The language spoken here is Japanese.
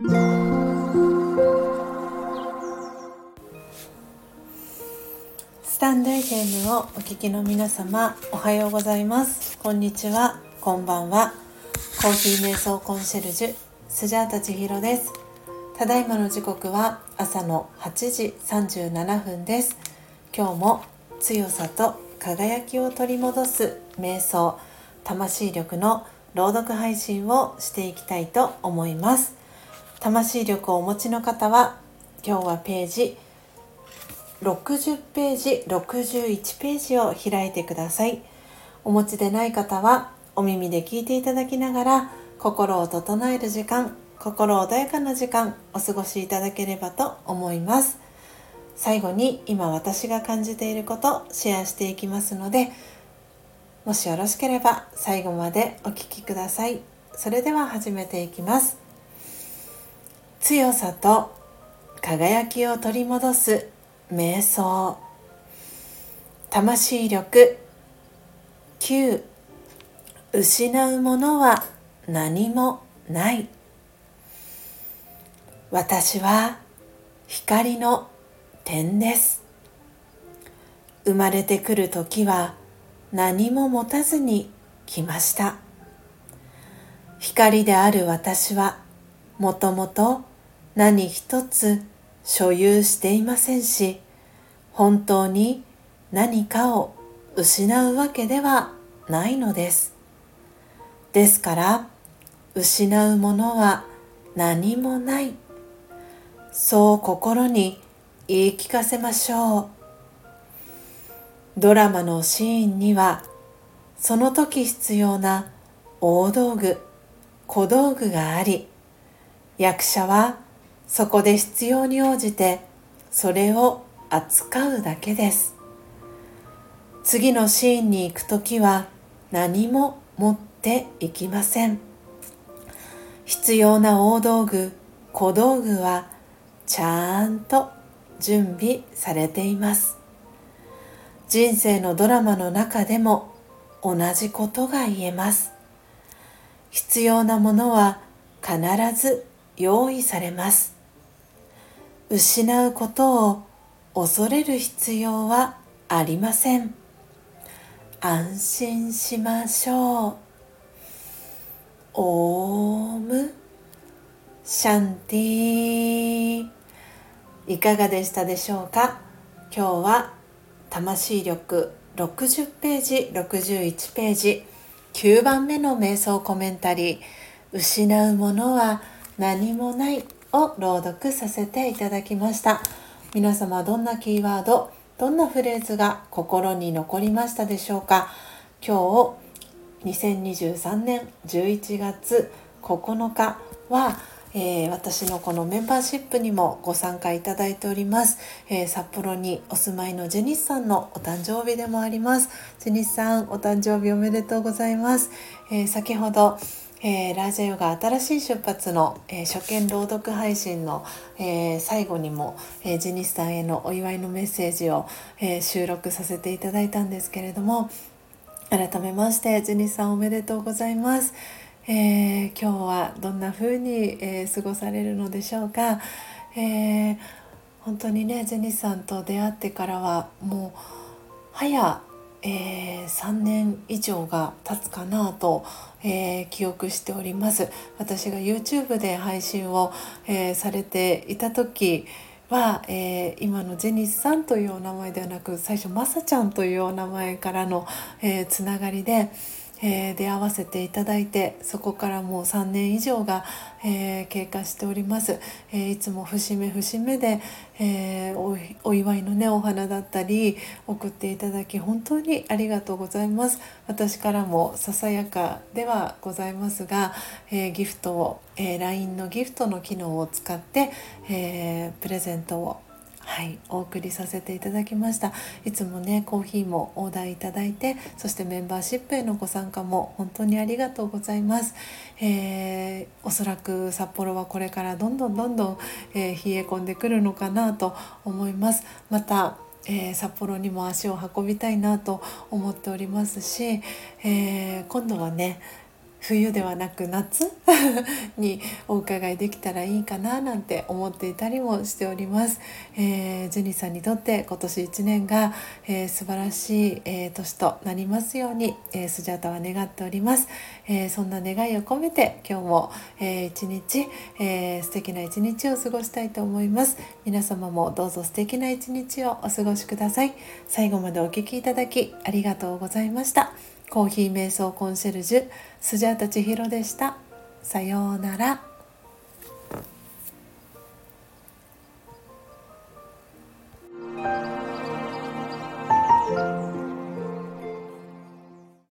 スタンド FM をお聞きの皆様おはようございます。こんにちは。こんばんは。コーヒー瞑想コンシェルジュスジャータ千尋です。ただいまの時刻は朝の8時37分です。今日も強さと輝きを取り戻す瞑想魂力の朗読配信をしていきたいと思います。魂力をお持ちの方は今日はページ60ページ61ページを開いてください。お持ちでない方はお耳で聞いていただきながら心を整える時間心穏やかな時間お過ごしいただければと思います。最後に今私が感じていることシェアしていきますのでもしよろしければ最後までお聴きください。それでは始めていきます。強さと輝きを取り戻す瞑想。魂力。9失うものは何もない。私は光の点です。生まれてくる時は何も持たずに来ました。光である私はもともと何一つ所有していませんし本当に何かを失うわけではないのです。ですから失うものは何もない。そう心に言い聞かせましょう。ドラマのシーンにはその時必要な大道具小道具があり役者はそこで必要に応じてそれを扱うだけです。次のシーンに行く時は何も持っていきません。必要な大道具小道具はちゃんと準備されています。人生のドラマの中でも同じことが言えます。必要なものは必ず用意されます。失うことを恐れる必要はありません。安心しましょう。オームシャンティいかがでしたでしょうか？今日は魂力60ページ61ページ9番目の瞑想コメンタリー。失うものは何もない。を朗読させていただきました。皆様どんなキーワードどんなフレーズが心に残りましたでしょうか？今日2023年11月9日はえー、私のこのメンバーシップにもご参加いただいております、えー、札幌にお住まいのジェニスさんのお誕生日でもあります。ジェニスさんお誕生日おめでとうございます、えー、先ほどえー、ラージャヨガ新しい出発の、えー、初見朗読配信の、えー、最後にも、えー、ジニスさんへのお祝いのメッセージを、え収録させていただいたんですけれども改めましてジニスさんおめでとうございます、え今日はどんな風に、え過ごされるのでしょうか、え本当にねジェニスさんと出会ってからはもう早えー、3年以上が経つかなと、えー、記憶しております。私が YouTube で配信を、えー、されていた時は、え今のジェニスさんというお名前ではなく最初まさちゃんというお名前からの、えつながりで、えー、出会わせていただいてそこからもう3年以上が、えー、経過しております、えー、いつも節目節目で、えお祝いのねお花だったり送っていただき本当にありがとうございます。私からもささやかではございますが、えギフトを、え LINE のギフトの機能を使って、えプレゼントをはいお送りさせていただきました。いつもねコーヒーもオーダーいただいてそしてメンバーシップへのご参加も本当にありがとうございます、えー、おそらく札幌はこれからどんどんどんどん、えー、冷え込んでくるのかなと思います。またえー、札幌にも足を運びたいなと思っておりますし、えー、今度はね冬ではなく夏？にお伺いできたらいいかななんて思っていたりもしております。えー、ジュニさんにとって今年1年が、えー、素晴らしい、えー、年となりますように、えー、スジャータは願っております。えー、そんな願いを込めて今日も、えー、一日、えー、素敵な一日を過ごしたいと思います。皆様もどうぞ素敵な一日をお過ごしください。最後までお聴きいただきありがとうございました。コーヒー瞑想コンシェルジュスジャータ千尋でした。さようなら。